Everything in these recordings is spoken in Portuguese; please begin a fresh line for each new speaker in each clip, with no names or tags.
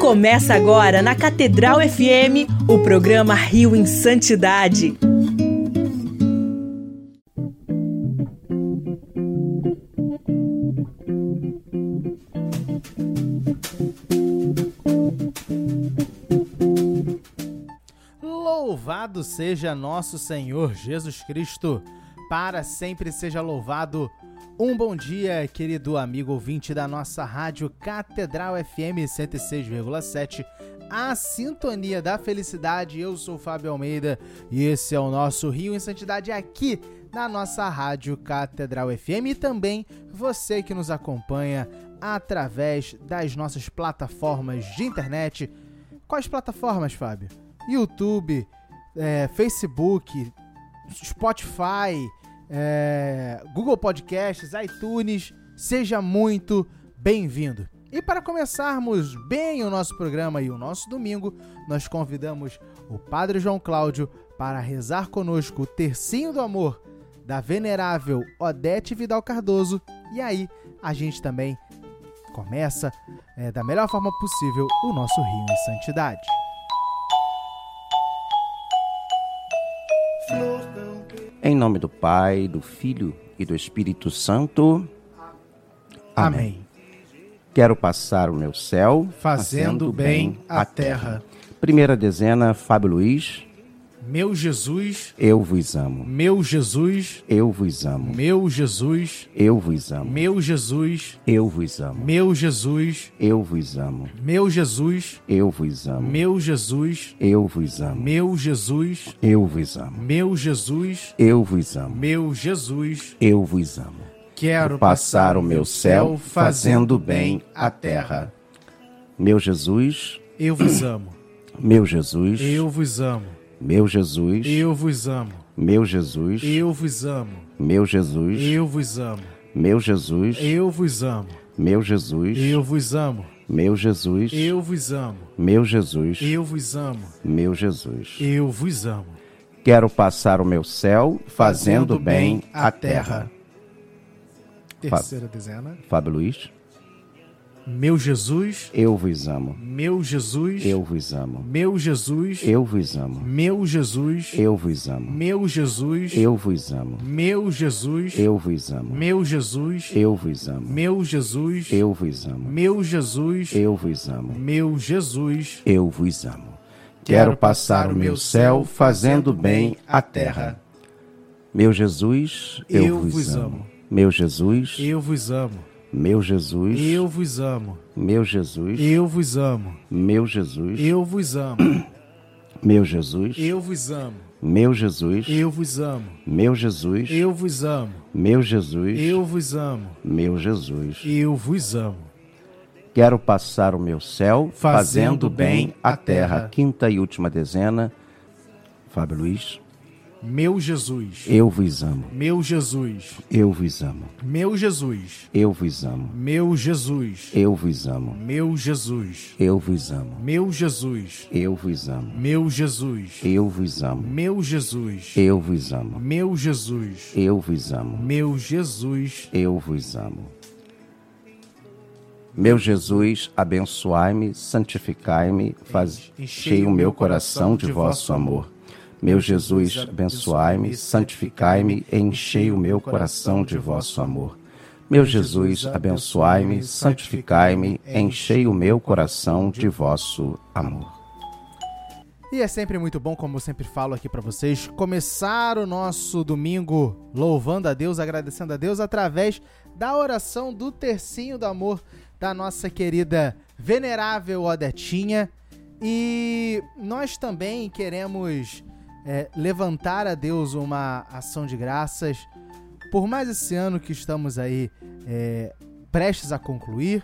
Começa agora na Catedral FM o programa Rio em Santidade.
Louvado seja nosso Senhor Jesus Cristo, para sempre seja louvado. Um bom dia, querido amigo ouvinte da nossa rádio Catedral FM 106,7, a sintonia da felicidade. Eu sou Fábio Almeida e esse é o nosso Rio em Santidade aqui na nossa rádio Catedral FM e também você que nos acompanha através das nossas plataformas de internet. Quais plataformas, Fábio? YouTube, é, Facebook, Spotify, é, Google Podcasts, iTunes. Seja muito bem-vindo. E para começarmos bem o nosso programa e o nosso domingo, nós convidamos o Padre João Cláudio para rezar conosco o Tercinho do Amor da venerável Odete Vidal Cardoso. E aí a gente também começa é, da melhor forma possível o nosso Rio em Santidade.
Em nome do Pai, do Filho e do Espírito Santo. Amém. Quero passar o meu céu
fazendo bem a terra.
Primeira dezena, Fábio Luiz.
Meu Jesus,
Eu vos amo.
meu Jesus,
Eu vos amo.
meu Jesus,
Eu vos amo.
meu Jesus,
Eu vos amo.
meu Jesus,
Eu vos amo.
meu Jesus,
Eu vos amo.
meu Jesus,
Eu vos amo.
meu Jesus,
Eu vos amo.
meu Jesus,
Eu vos amo.
meu Jesus.
Eu vos amo.
Quero
Passar o meu céu fazendo bem
a
à terra. Meu Jesus,
Eu vos amo.
meu Jesus,
Eu vos amo.
Meu Jesus,
Eu vos amo.
meu Jesus,
Eu vos amo.
meu Jesus,
Eu vos amo.
meu Jesus,
Eu vos amo.
meu Jesus,
Eu vos amo.
meu Jesus,
Eu vos amo.
meu Jesus,
Eu vos amo.
meu Jesus.
Eu vos amo.
Quero passar o meu céu fazendo bem à terra.
Terceira dezena.
Fábio Luiz,
Meu Jesus,
eu vos amo.
meu Jesus,
Eu vos amo.
meu Jesus,
Eu vos amo.
meu Jesus,
Eu vos amo.
meu Jesus,
Eu vos amo.
meu Jesus,
Eu vos amo.
meu Jesus,
Eu vos amo.
meu Jesus,
Eu vos amo.
meu Jesus,
Eu vos amo.
meu Jesus.
Eu vos amo. Quero passar o meu céu fazendo bem à terra. Meu Jesus, eu, vos, amo. Meu Jesus,
Eu vos amo.
Meu Jesus,
Eu vos amo.
meu Jesus,
Eu vos amo.
meu Jesus,
Eu vos amo.
meu Jesus,
Eu vos amo.
meu Jesus,
Eu vos amo.
meu Jesus,
Eu vos amo.
meu Jesus,
Eu vos amo.
meu Jesus.
Eu vos amo.
Quero passar o meu céu
Fazendo
fazendo
bem a
terra.
terra.
Quinta e última dezena. Fábio Luiz,
Meu Jesus.
eu vos amo.
Meu Jesus.
Eu vos amo.
Meu Jesus.
Eu vos amo.
Meu Jesus.
Eu vos amo.
Meu Jesus.
Eu vos amo.
Meu Jesus.
Eu vos amo.
Meu Jesus.
Eu vos amo.
Meu Jesus.
Eu vos amo.
Meu Jesus.
Eu vos amo.
Meu Jesus.
Eu vos amo. Meu Jesus, abençoai-me, santificai-me, fazei o meu coração de vosso amor. Meu Jesus, abençoai-me, santificai-me, enchei o meu coração de vosso amor. Meu Jesus, abençoai-me, santificai-me, enchei o meu coração de vosso amor.
E é sempre muito bom, como eu sempre falo aqui pra vocês, começar o nosso domingo louvando a Deus, agradecendo a Deus através da oração do tercinho do amor da nossa querida venerável Odetinha. E nós também queremos é, levantar a Deus uma ação de graças por mais esse ano que estamos aí é, prestes a concluir.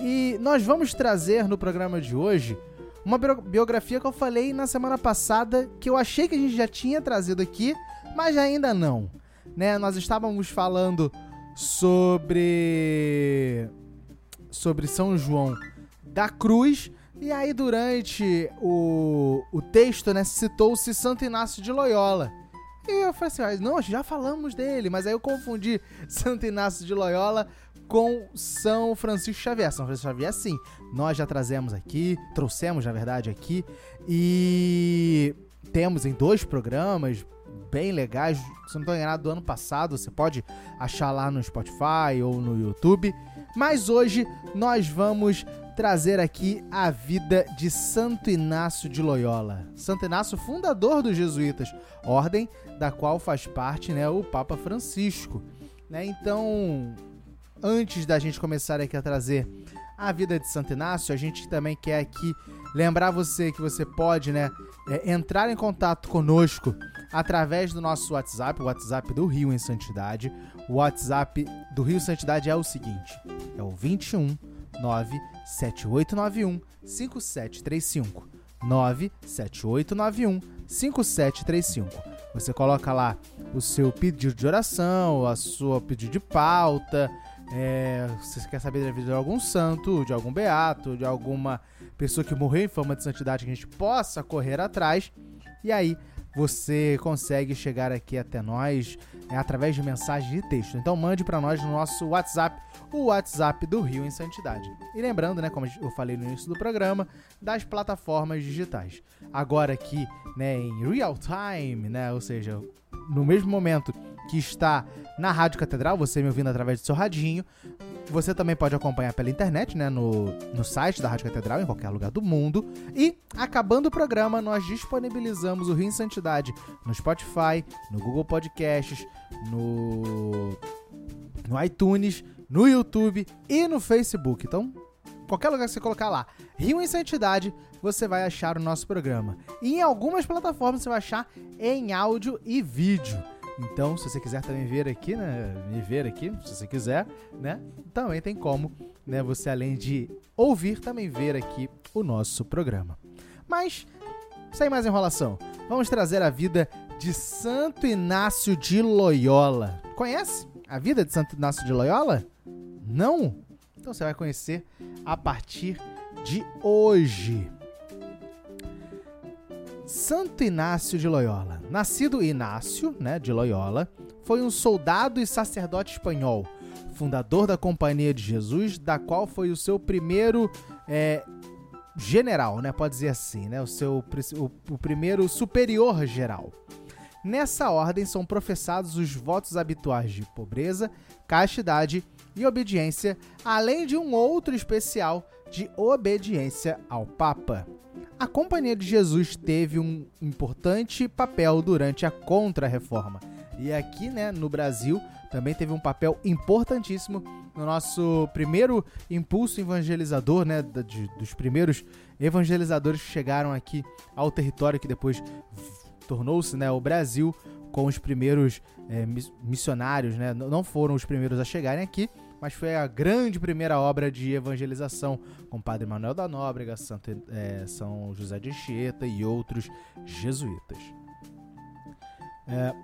E nós vamos trazer no programa de hoje uma bio- biografia que eu falei na semana passada, que eu achei que a gente já tinha trazido aqui, mas ainda não. Né? Nós estávamos falando sobre sobre São João da Cruz e aí durante o, o texto, né, citou-se Santo Inácio de Loyola. E eu falei assim, não, já falamos dele, mas aí eu confundi Santo Inácio de Loyola com São Francisco Xavier. São Francisco Xavier, sim, nós já trazemos aqui, trouxemos, na verdade, aqui, e temos em dois programas bem legais, se não estou enganado, do ano passado, você pode achar lá no Spotify ou no YouTube. Mas hoje nós vamos trazer aqui a vida de Santo Inácio de Loyola. Santo Inácio, fundador dos jesuítas, ordem da qual faz parte né, o Papa Francisco. Né? Então, antes da gente começar aqui a trazer a vida de Santo Inácio, a gente também quer aqui lembrar você que você pode né, é, entrar em contato conosco através do nosso WhatsApp, o WhatsApp do Rio em Santidade. O WhatsApp do Rio Santidade é o seguinte: é o 21 97891 5735. 97891 5735. Você coloca lá o seu pedido de oração, a sua pedido de pauta, é, se você quer saber da vida de algum santo, de algum beato, de alguma pessoa que morreu em fama de santidade que a gente possa correr atrás. E aí você consegue chegar aqui até nós é, através de mensagem de texto. Então mande para nós no nosso WhatsApp, o WhatsApp do Rio em Santidade. E lembrando, né, como eu falei no início do programa, das plataformas digitais. Agora aqui, né, em real time, né, ou seja, no mesmo momento que está na Rádio Catedral, você me ouvindo através do seu radinho. Você também pode acompanhar pela internet, né, no, no site da Rádio Catedral, em qualquer lugar do mundo. E, acabando o programa, nós disponibilizamos o Rio em Santidade no Spotify, no Google Podcasts, no, no iTunes, no YouTube e no Facebook. Então, qualquer lugar que você colocar lá, Rio em Santidade, você vai achar o nosso programa. E em algumas plataformas você vai achar em áudio e vídeo. Então, se você quiser também ver aqui, né, me ver aqui, se você quiser, né, também tem como, né, você além de ouvir, também ver aqui o nosso programa. Mas, sem mais enrolação, vamos trazer a vida de Santo Inácio de Loyola. Conhece a vida de Santo Inácio de Loyola? Não? Então você vai conhecer a partir de hoje. Santo Inácio de Loyola. Nascido Inácio, né, de Loyola, foi um soldado e sacerdote espanhol, fundador da Companhia de Jesus, da qual foi o seu primeiro é, general, né, pode dizer assim, né, o seu o, o primeiro superior geral. Nessa ordem são professados os votos habituais de pobreza, castidade e obediência, além de um outro especial de obediência ao Papa. A Companhia de Jesus teve um importante papel durante a Contra-Reforma. E aqui, né, no Brasil, também teve um papel importantíssimo no nosso primeiro impulso evangelizador, né, de, dos primeiros evangelizadores que chegaram aqui ao território que depois tornou-se, né, o Brasil com os primeiros é, missionários, né, não foram os primeiros a chegarem aqui, mas foi a grande primeira obra de evangelização com Padre Manuel da Nóbrega, Santo, é, São José de Anchieta e outros jesuítas. É,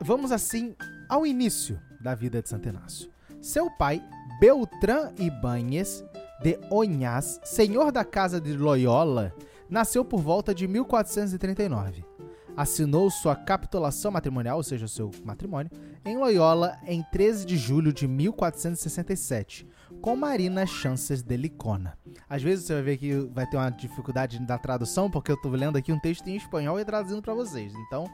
vamos assim ao início da vida de Santo Inácio. Seu pai, Beltrán Ibáñez de Onhas, senhor da casa de Loyola, nasceu por volta de 1439 assinou sua capitulação matrimonial, ou seja, seu matrimônio, em Loyola em 13 de julho de 1467, com Marina Chances de Licona. Às vezes você vai ver que vai ter uma dificuldade da tradução, porque eu estou lendo aqui um texto em espanhol e traduzindo para vocês. Então,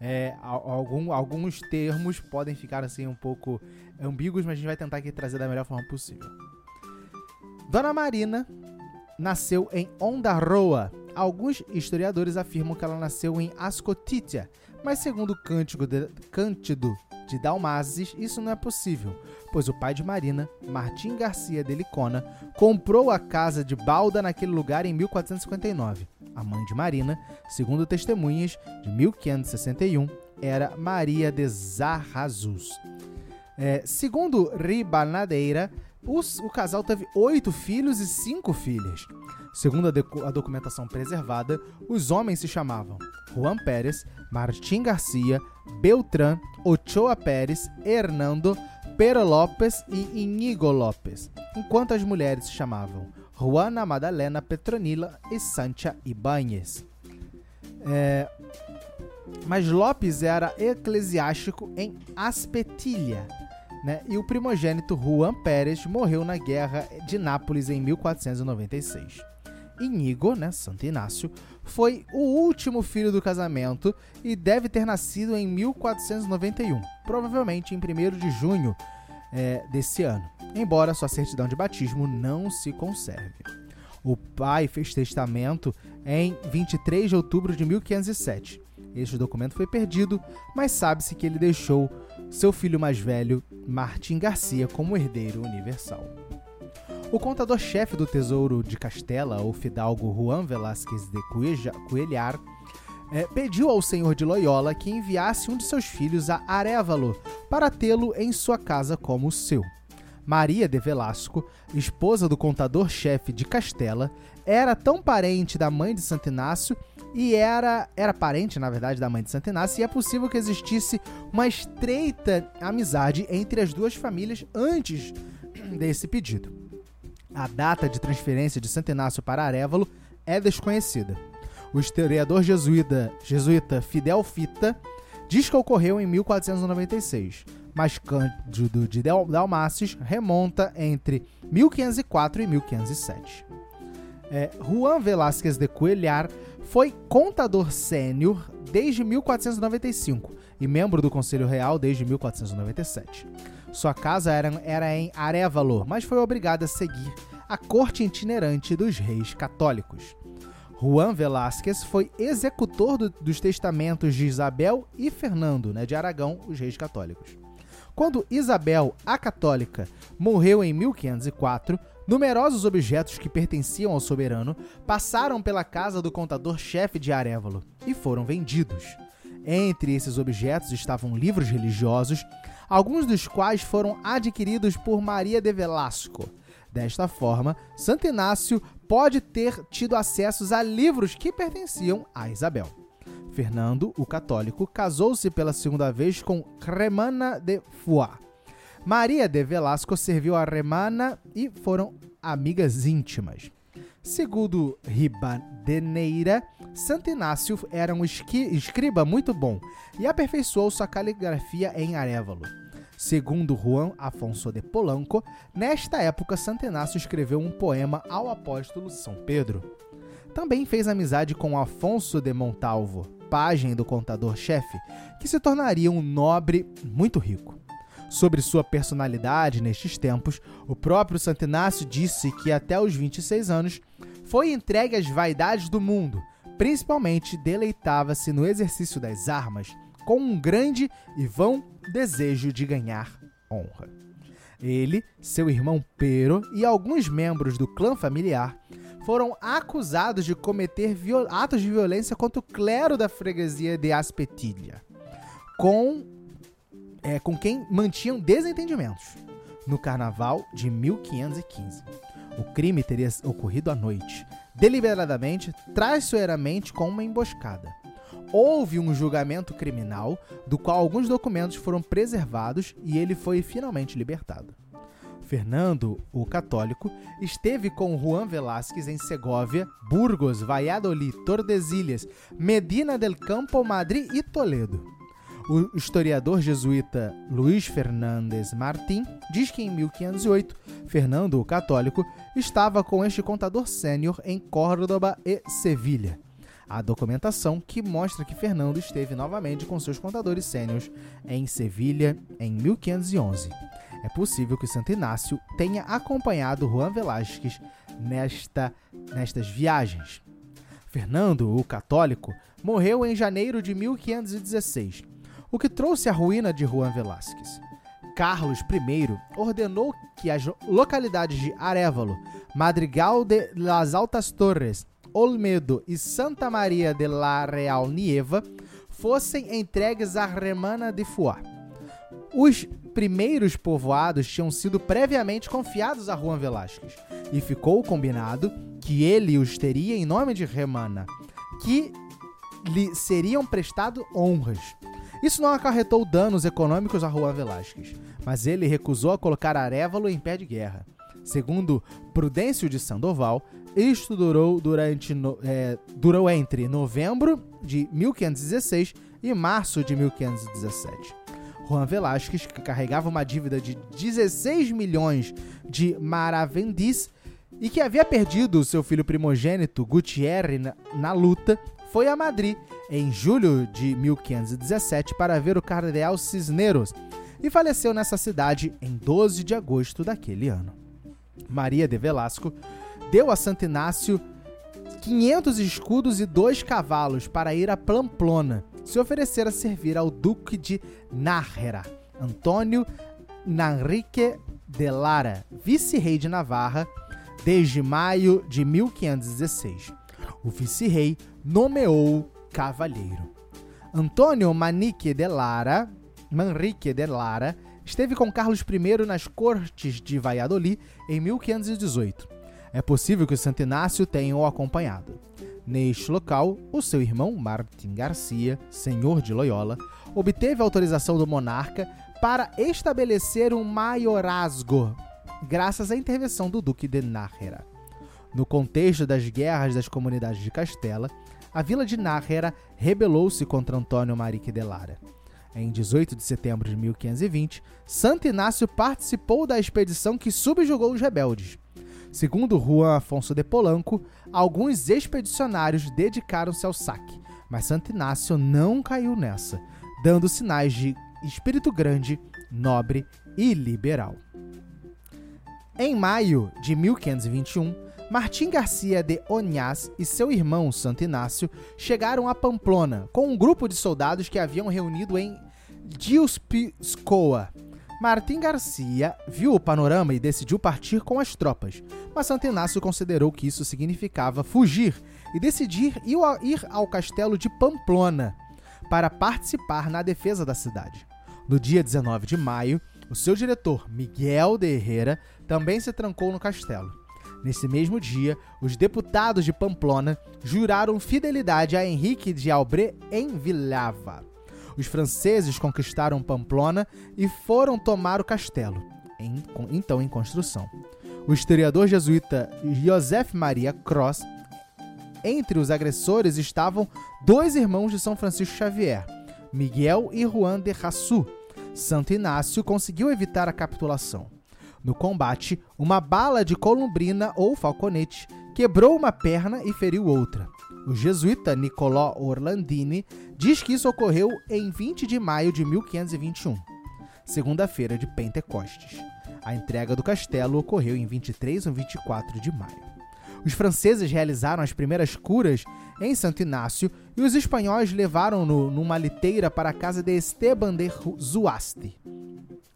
é, algum, alguns termos podem ficar assim um pouco ambíguos, mas a gente vai tentar aqui trazer da melhor forma possível. Dona Marina nasceu em Ondarroa, Alguns historiadores afirmam que ela nasceu em Ascotitia, mas segundo Cântico de, Cântido de Dalmases, isso não é possível, pois o pai de Marina, Martim Garcia de Licona, comprou a casa de Balda naquele lugar em 1459. A mãe de Marina, segundo testemunhas de 1561, era Maria de Zarrazus. É, segundo Ribanadeira, os, o casal teve oito filhos e cinco filhas. Segundo a, a, documentação preservada, os homens se chamavam Juan Pérez, Martim Garcia, Beltrán, Ochoa Pérez, Hernando, Pero López e Inigo López, enquanto as mulheres se chamavam Juana Madalena Petronila e Sancha Ibáñez. É... Mas Lopes era eclesiástico em Aspetilha, né? E o primogênito Juan Pérez morreu na Guerra de Nápoles em 1496. Inigo, né, Santo Inácio, foi o último filho do casamento e deve ter nascido em 1491, provavelmente em 1 de junho é, desse ano, embora sua certidão de batismo não se conserve. O pai fez testamento em 23 de outubro de 1507. Este documento foi perdido, mas sabe-se que ele deixou seu filho mais velho, Martim Garcia, como herdeiro universal. O contador-chefe do Tesouro de Castela, o fidalgo Juan Velázquez de Coelhar, é, pediu ao senhor de Loyola que enviasse um de seus filhos a Arévalo para tê-lo em sua casa como seu. Maria de Velasco, esposa do contador-chefe de Castela, era tão parente da mãe de Santo Inácio e era, era parente, na verdade, da mãe de Santo Inácio, e é possível que existisse uma estreita amizade entre as duas famílias antes desse pedido. A data de transferência de Santo Inácio para Arévalo é desconhecida. O historiador jesuíta, jesuíta Fidel Fita diz que ocorreu em 1496, mas Cândido de Dalmácios remonta entre 1504 e 1507. É, Juan Velázquez de Coelhar foi contador sênior desde 1495 e membro do Conselho Real desde 1497. Sua casa era, era em Arevalo, mas foi obrigado a seguir a corte itinerante dos reis católicos. Juan Velázquez foi executor do, dos testamentos de Isabel e Fernando, né, de Aragão, os reis católicos. Quando Isabel, a católica, morreu em 1504, Numerosos objetos que pertenciam ao soberano passaram pela casa do contador-chefe de Arévalo e foram vendidos. Entre esses objetos estavam livros religiosos, alguns dos quais foram adquiridos por Maria de Velasco. Desta forma, Santo Inácio pode ter tido acessos a livros que pertenciam a Isabel. Fernando, o católico, casou-se pela segunda vez com Remana de Foix, Maria de Velasco serviu a Remana e foram amigas íntimas. Segundo Ribadeneira, Santo Inácio era um escriba muito bom e aperfeiçoou sua caligrafia em Arévalo. Segundo Juan Afonso de Polanco, nesta época Santo Inácio escreveu um poema ao apóstolo São Pedro. Também fez amizade com Afonso de Montalvo, pajem do contador-chefe, que se tornaria um nobre muito rico. Sobre sua personalidade nestes tempos, o próprio Santo Inácio disse que até os 26 anos foi entregue às vaidades do mundo, principalmente deleitava-se no exercício das armas, com um grande e vão desejo de ganhar honra. Ele, seu irmão Pero e alguns membros do clã familiar foram acusados de cometer atos de violência contra o clero da freguesia de Aspetilha, com é, com quem mantinham desentendimentos no carnaval de 1515. O crime teria ocorrido à noite, deliberadamente, traiçoeiramente, com uma emboscada. Houve um julgamento criminal, do qual alguns documentos foram preservados e ele foi finalmente libertado. Fernando, o católico, esteve com Juan Velázquez em Segóvia, Burgos, Valladolid, Tordesilhas, Medina del Campo, Madrid e Toledo. O historiador jesuíta Luiz Fernandes Martim diz que em 1508, Fernando o Católico estava com este contador sênior em Córdoba e Sevilha. Há documentação que mostra que Fernando esteve novamente com seus contadores sêniores em Sevilha em 1511. É possível que Santo Inácio tenha acompanhado Juan Velázquez nesta, nestas viagens. Fernando, o católico, morreu em janeiro de 1516 o que trouxe a ruína de Juan Velázquez. Carlos I ordenou que as localidades de Arevalo, Madrigal de las Altas Torres, Olmedo e Santa Maria de la Real Nieva fossem entregues à Remana de Foix. Os primeiros povoados tinham sido previamente confiados a Juan Velázquez e ficou combinado que ele os teria em nome de Remana, que lhe seriam prestado honras. Isso não acarretou danos econômicos a Juan Velázquez, mas ele recusou a colocar Arevalo em pé de guerra. Segundo Prudêncio de Sandoval, isto durou, durante é, durou entre novembro de 1516 e março de 1517. Juan Velásquez, que carregava uma dívida de 16 milhões de maravendis e que havia perdido seu filho primogênito, Gutierre, na, na luta, foi a Madrid em julho de 1517 para ver o cardeal Cisneros e faleceu nessa cidade em 12 de agosto daquele ano. Maria de Velasco deu a Santo Inácio 500 escudos e dois cavalos para ir a Pamplona, se oferecer a servir ao duque de Nájera, Antônio Nanrique de Lara, vice-rei de Navarra, desde maio de 1516. O vice-rei nomeou cavalheiro. Antônio Manique de Lara, Manrique de Lara, esteve com Carlos I nas cortes de Valladolid em 1518. É possível que o Santo Inácio tenha o acompanhado. Neste local, o seu irmão Martim Garcia, senhor de Loyola, obteve autorização do monarca para estabelecer um maiorazgo, graças à intervenção do Duque de Nájera. No contexto das guerras das comunidades de Castela, a vila de Nájera rebelou-se contra Antônio Marique de Lara. Em 18 de setembro de 1520, Santo Inácio participou da expedição que subjugou os rebeldes. Segundo Juan Afonso de Polanco, alguns expedicionários dedicaram-se ao saque, mas Santo Inácio não caiu nessa, dando sinais de espírito grande, nobre e liberal. Em maio de 1521, Martim Garcia de Onhas e seu irmão Santo Inácio chegaram a Pamplona com um grupo de soldados que haviam reunido em Diospiscoa, Martim Garcia viu o panorama e decidiu partir com as tropas, mas Santo Inácio considerou que isso significava fugir e decidir ir ao castelo de Pamplona para participar na defesa da cidade. No dia 19 de maio, o seu diretor, Miguel de Herrera, também se trancou no castelo. Nesse mesmo dia, os deputados de Pamplona juraram fidelidade a Henrique de Albré em Villava. Os franceses conquistaram Pamplona e foram tomar o castelo, em, então em construção. O historiador jesuíta Joseph Maria Cross. Entre os agressores estavam dois irmãos de São Francisco Xavier, Miguel e Juan de Rassou. Santo Inácio conseguiu evitar a capitulação. No combate, uma bala de columbrina ou falconete quebrou uma perna e feriu outra. O jesuíta Nicolò Orlandini diz que isso ocorreu em 20 de maio de 1521, segunda-feira de Pentecostes. A entrega do castelo ocorreu em 23 ou 24 de maio. Os franceses realizaram as primeiras curas em Santo Inácio e os espanhóis levaram-no numa liteira para a casa de Esteban de Zuaste.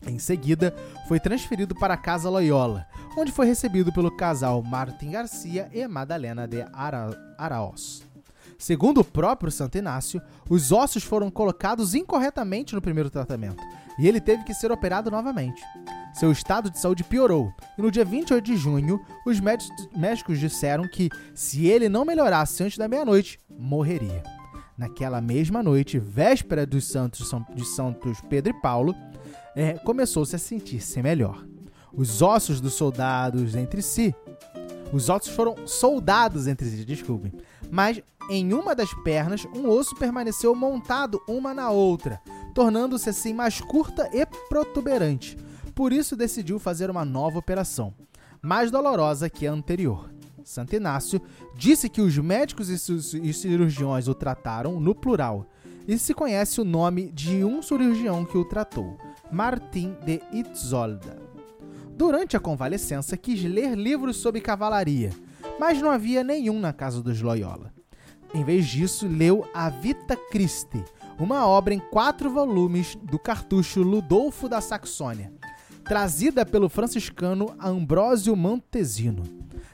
Em seguida, foi transferido para a Casa Loyola, onde foi recebido pelo casal Martin Garcia e Madalena de Ara Araós. Segundo o próprio Santo Inácio, os ossos foram colocados incorretamente no primeiro tratamento e ele teve que ser operado novamente. Seu estado de saúde piorou e no dia 28 de junho, os médicos disseram que, se ele não melhorasse antes da meia-noite, morreria. Naquela mesma noite, véspera dos santos, de Santos Pedro e Paulo, é, começou-se a sentir-se melhor. Os ossos dos soldados entre si. Os ossos foram soldados entre si, desculpem. Mas em uma das pernas, um osso permaneceu montado uma na outra, tornando-se assim mais curta e protuberante. Por isso decidiu fazer uma nova operação, mais dolorosa que a anterior. Santo Inácio disse que os médicos e cirurgiões o trataram no plural, e se conhece o nome de um cirurgião que o tratou, Martim de Itzolda. Durante a convalescença, quis ler livros sobre cavalaria, mas não havia nenhum na casa dos Loyola. Em vez disso, leu A Vita Christi, uma obra em quatro volumes do cartucho Ludolfo da Saxônia, trazida pelo franciscano Ambrósio Montesino.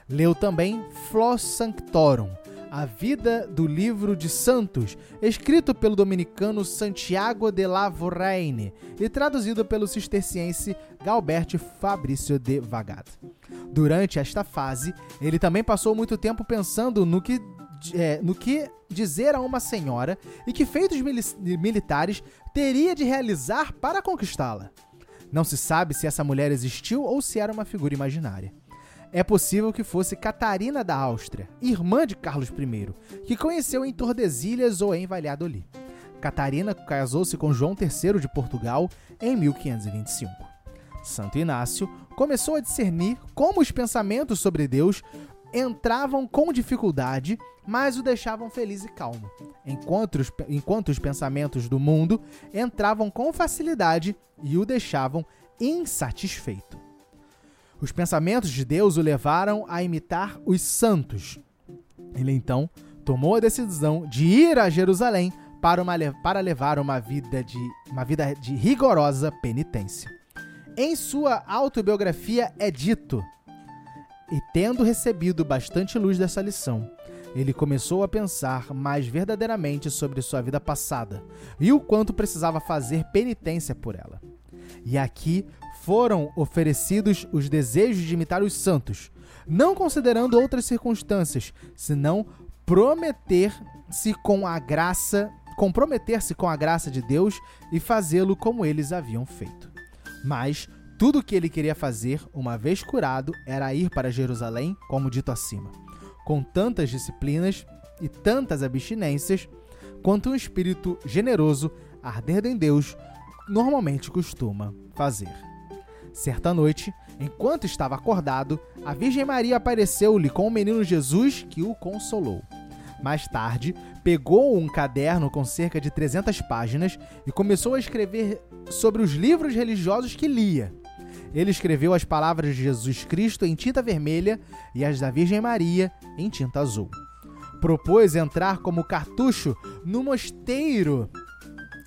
Leu também Flos Sanctorum, a Vida do Livro de Santos, escrito pelo dominicano Santiago de Lavoraine e traduzido pelo cisterciense Galbert Fabrício de Vagat. Durante esta fase, ele também passou muito tempo pensando no que, é, no que dizer a uma senhora e que feitos militares teria de realizar para conquistá-la. Não se sabe se essa mulher existiu ou se era uma figura imaginária é possível que fosse Catarina da Áustria, irmã de Carlos I, que conheceu em Tordesilhas ou em Valladolid. Catarina casou-se com João III de Portugal em 1525. Santo Inácio começou a discernir como os pensamentos sobre Deus entravam com dificuldade, mas o deixavam feliz e calmo, enquanto os, enquanto os pensamentos do mundo entravam com facilidade e o deixavam insatisfeito. Os pensamentos de Deus o levaram a imitar os santos. Ele então tomou a decisão de ir a Jerusalém para, uma, para levar uma vida, de, uma vida de rigorosa penitência. Em sua autobiografia é dito: E tendo recebido bastante luz dessa lição, ele começou a pensar mais verdadeiramente sobre sua vida passada e o quanto precisava fazer penitência por ela. E aqui foram oferecidos os desejos de imitar os santos, não considerando outras circunstâncias, senão prometer-se com a graça, comprometer-se com a graça de Deus e fazê-lo como eles haviam feito. Mas tudo o que ele queria fazer, uma vez curado, era ir para Jerusalém, como dito acima, com tantas disciplinas e tantas abstinências, quanto um espírito generoso, ardendo em Deus, normalmente costuma fazer. Certa noite, enquanto estava acordado, a Virgem Maria apareceu-lhe com o menino Jesus que o consolou. Mais tarde, pegou um caderno com cerca de 300 páginas e começou a escrever sobre os livros religiosos que lia. Ele escreveu as palavras de Jesus Cristo em tinta vermelha e as da Virgem Maria em tinta azul. Propôs entrar como cartucho no mosteiro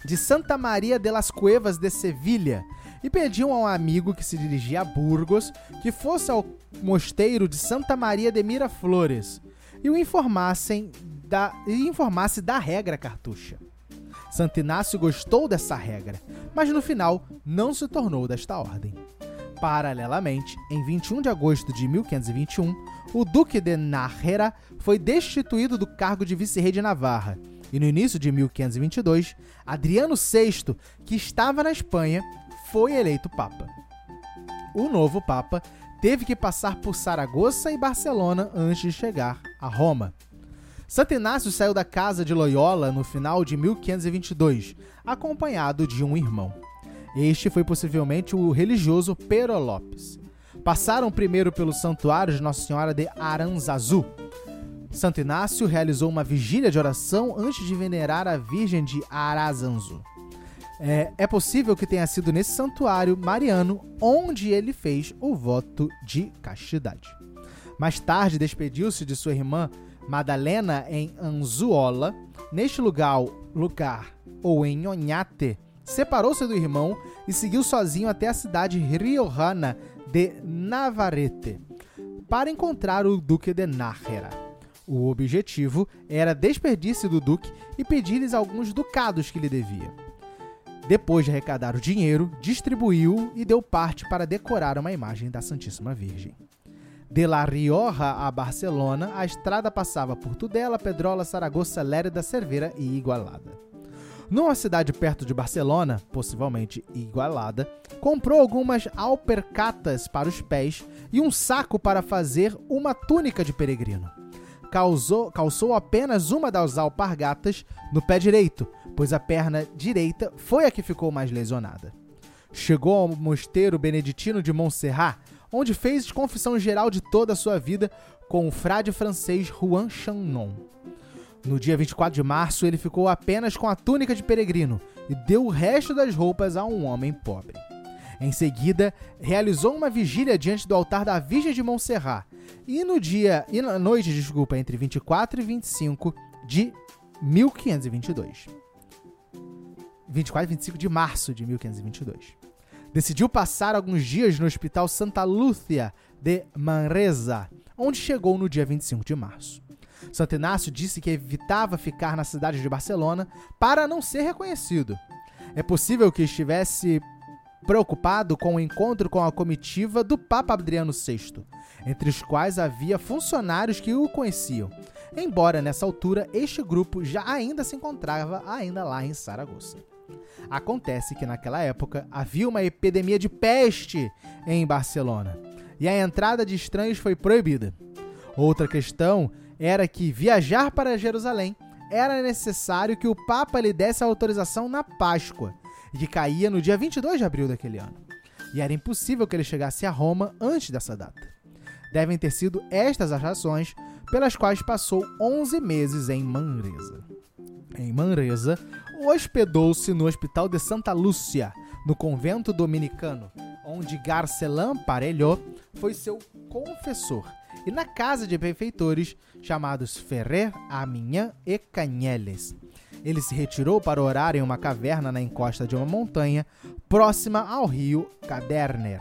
de Santa Maria de las Cuevas de Sevilha e pediu a um amigo que se dirigia a Burgos que fosse ao mosteiro de Santa Maria de Miraflores e o informassem da, e informasse da regra cartucha. Santo Inácio gostou dessa regra, mas no final não se tornou desta ordem. Paralelamente, em 21 de agosto de 1521, o Duque de Nájera foi destituído do cargo de vice-rei de Navarra, e no início de 1522, Adriano VI, que estava na Espanha, foi eleito papa. O novo papa teve que passar por Saragoça e Barcelona antes de chegar a Roma. Santo Inácio saiu da casa de Loyola no final de 1522, acompanhado de um irmão. Este foi possivelmente o religioso Pero Lopes. Passaram primeiro pelo santuário de Nossa Senhora de Aranzazu. Santo Inácio realizou uma vigília de oração antes de venerar a Virgem de Arazanzu. É, é possível que tenha sido nesse santuário mariano onde ele fez o voto de castidade. Mais tarde, despediu-se de sua irmã Madalena em Anzuola. Neste lugar, lugar ou em Onhate, separou-se do irmão e seguiu sozinho até a cidade riojana de Navarrete para encontrar o Duque de Nájera. O objetivo era despedir-se do Duque e pedir-lhes alguns ducados que lhe devia. Depois de arrecadar o dinheiro, distribuiu e deu parte para decorar uma imagem da Santíssima Virgem. De La Rioja a Barcelona, a estrada passava por Tudela, Pedrola, Saragoça, Lérida, Cerveira e Igualada. Numa cidade perto de Barcelona, possivelmente Igualada, comprou algumas alpercatas para os pés e um saco para fazer uma túnica de peregrino. Causou, calçou apenas uma das alpargatas no pé direito, pois a perna direita foi a que ficou mais lesionada. Chegou ao mosteiro beneditino de Montserrat, onde fez confissão geral de toda a sua vida com o frade francês Juan Chanon. No dia 24 de março, ele ficou apenas com a túnica de peregrino e deu o resto das roupas a um homem pobre. Em seguida, realizou uma vigília diante do altar da Virgem de Montserrat. E no dia e na noite, desculpa, entre 24 e 25 de 1522. 24 e 25 de março de 1522. Decidiu passar alguns dias no Hospital Santa Lúcia de Manresa, onde chegou no dia 25 de março. Santo Inácio disse que evitava ficar na cidade de Barcelona para não ser reconhecido. É possível que estivesse preocupado com o encontro com a comitiva do Papa Adriano VI, entre os quais havia funcionários que o conheciam, embora nessa altura este grupo já ainda se encontrava ainda lá em Saragoça. Acontece que naquela época havia uma epidemia de peste em Barcelona e a entrada de estranhos foi proibida. Outra questão era que viajar para Jerusalém era necessário que o Papa lhe desse a autorização na Páscoa, que caía no dia 22 de abril daquele ano. E era impossível que ele chegasse a Roma antes dessa data. Devem ter sido estas as razões pelas quais passou 11 meses em Manresa. Em Manresa, hospedou-se no Hospital de Santa Lúcia, no convento dominicano, onde Garcelan Parelho foi seu confessor, e na casa de benfeitores chamados Ferrer, Aminhã e Canheles. Ele se retirou para orar em uma caverna na encosta de uma montanha próxima ao rio Caderner.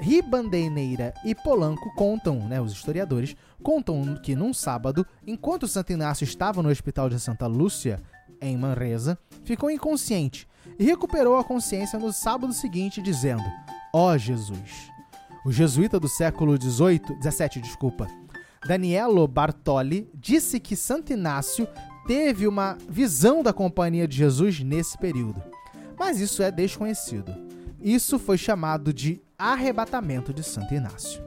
Ribandeineira e Polanco contam, né, os historiadores, contam que num sábado, enquanto Santo Inácio estava no hospital de Santa Lúcia, em Manresa, ficou inconsciente e recuperou a consciência no sábado seguinte, dizendo: Ó oh, Jesus! O jesuíta do século XVIII, 17, desculpa, Danielo Bartoli, disse que Santo Inácio teve uma visão da Companhia de Jesus nesse período. Mas isso é desconhecido. Isso foi chamado de arrebatamento de Santo Inácio.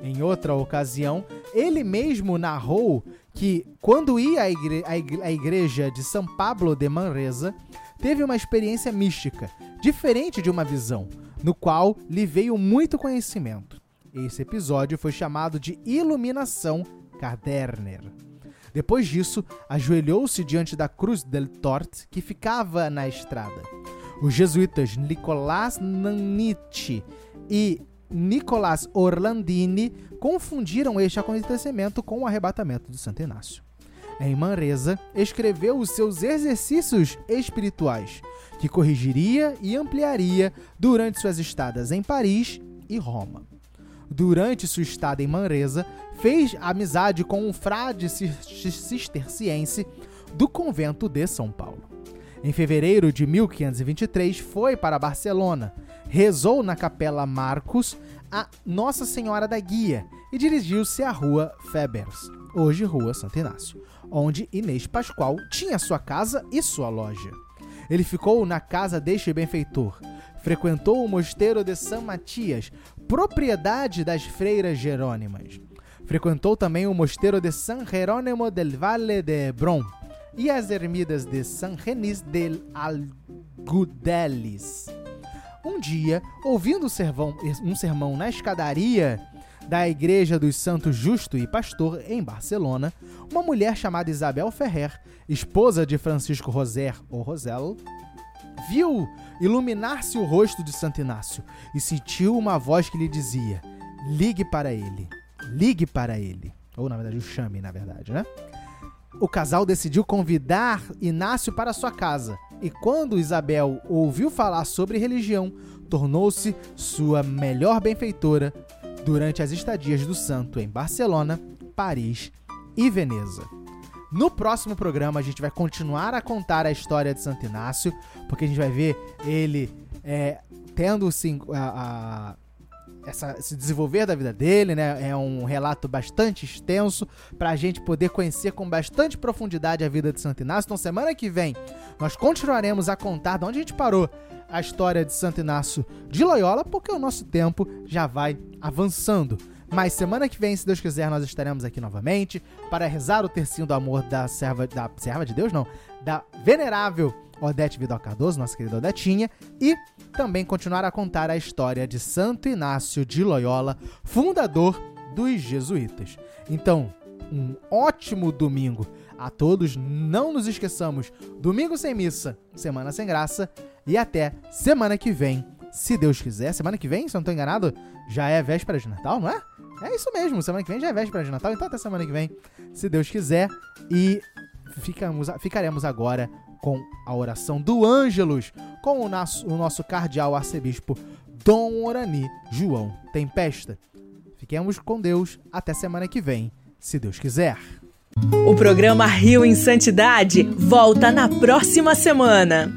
Em outra ocasião, ele mesmo narrou que, quando ia à, igre igreja de São Pablo de Manresa, teve uma experiência mística, diferente de uma visão, no qual lhe veio muito conhecimento. Esse episódio foi chamado de Iluminação Caderner. Depois disso, ajoelhou-se diante da cruz del Tort que ficava na estrada. Os jesuítas Nicolás Nanite e Nicolás Orlandini confundiram este acontecimento com o arrebatamento de Santo Inácio. Em Manresa, escreveu os seus exercícios espirituais, que corrigiria e ampliaria durante suas estadas em Paris e Roma. Durante sua estada em Manresa, fez amizade com um frade cisterciense do convento de São Paulo. Em fevereiro de 1523, foi para Barcelona, rezou na Capela Marcos a Nossa Senhora da Guia e dirigiu-se à Rua Febers, hoje Rua Santo Inácio, onde Inês Pascoal tinha sua casa e sua loja. Ele ficou na casa deste benfeitor, frequentou o mosteiro de São Matias, propriedade das freiras jerônimas. Frequentou também o mosteiro de San Jerónimo del Valle de Hebron e as ermidas de San Renis del Algudelis. Um dia, ouvindo um sermão na escadaria da Igreja dos Santos Justo e Pastor, em Barcelona, uma mulher chamada Isabel Ferrer, esposa de Francisco Roser ou Rosel, viu iluminar-se o rosto de Santo Inácio e sentiu uma voz que lhe dizia: Ligue para ele, ligue para ele. Ou, na verdade, o chame, na verdade, né? O casal decidiu convidar Inácio para sua casa e quando Isabel ouviu falar sobre religião, tornou-se sua melhor benfeitora durante as estadias do santo em Barcelona, Paris e Veneza. No próximo programa, a gente vai continuar a contar a história de Santo Inácio, porque a gente vai ver ele é, tendo sim, a, a essa, se desenvolver da vida dele, né? É um relato bastante extenso para a gente poder conhecer com bastante profundidade a vida de Santo Inácio. Então, semana que vem, nós continuaremos a contar de onde a gente parou a história de Santo Inácio de Loyola, porque o nosso tempo já vai avançando. Mas semana que vem, se Deus quiser, nós estaremos aqui novamente para rezar o tercinho do amor da serva, da serva de Deus, não, da venerável Odete Vidal Cardoso, nossa querida Odetinha, e também continuar a contar a história de Santo Inácio de Loyola, fundador dos jesuítas. Então, um ótimo domingo a todos. Não nos esqueçamos, domingo sem missa, semana sem graça e até semana que vem, se Deus quiser. Semana que vem, se eu não estou enganado, já é véspera de Natal, não é? É isso mesmo, semana que vem já é véspera de Natal, então até semana que vem, se Deus quiser. E ficamos, ficaremos agora com a oração do Ângelus, com o nosso, o nosso cardeal arcebispo Dom Orani João Tempesta. Fiquemos com Deus até semana que vem, se Deus quiser.
O programa Rio em Santidade volta na próxima semana.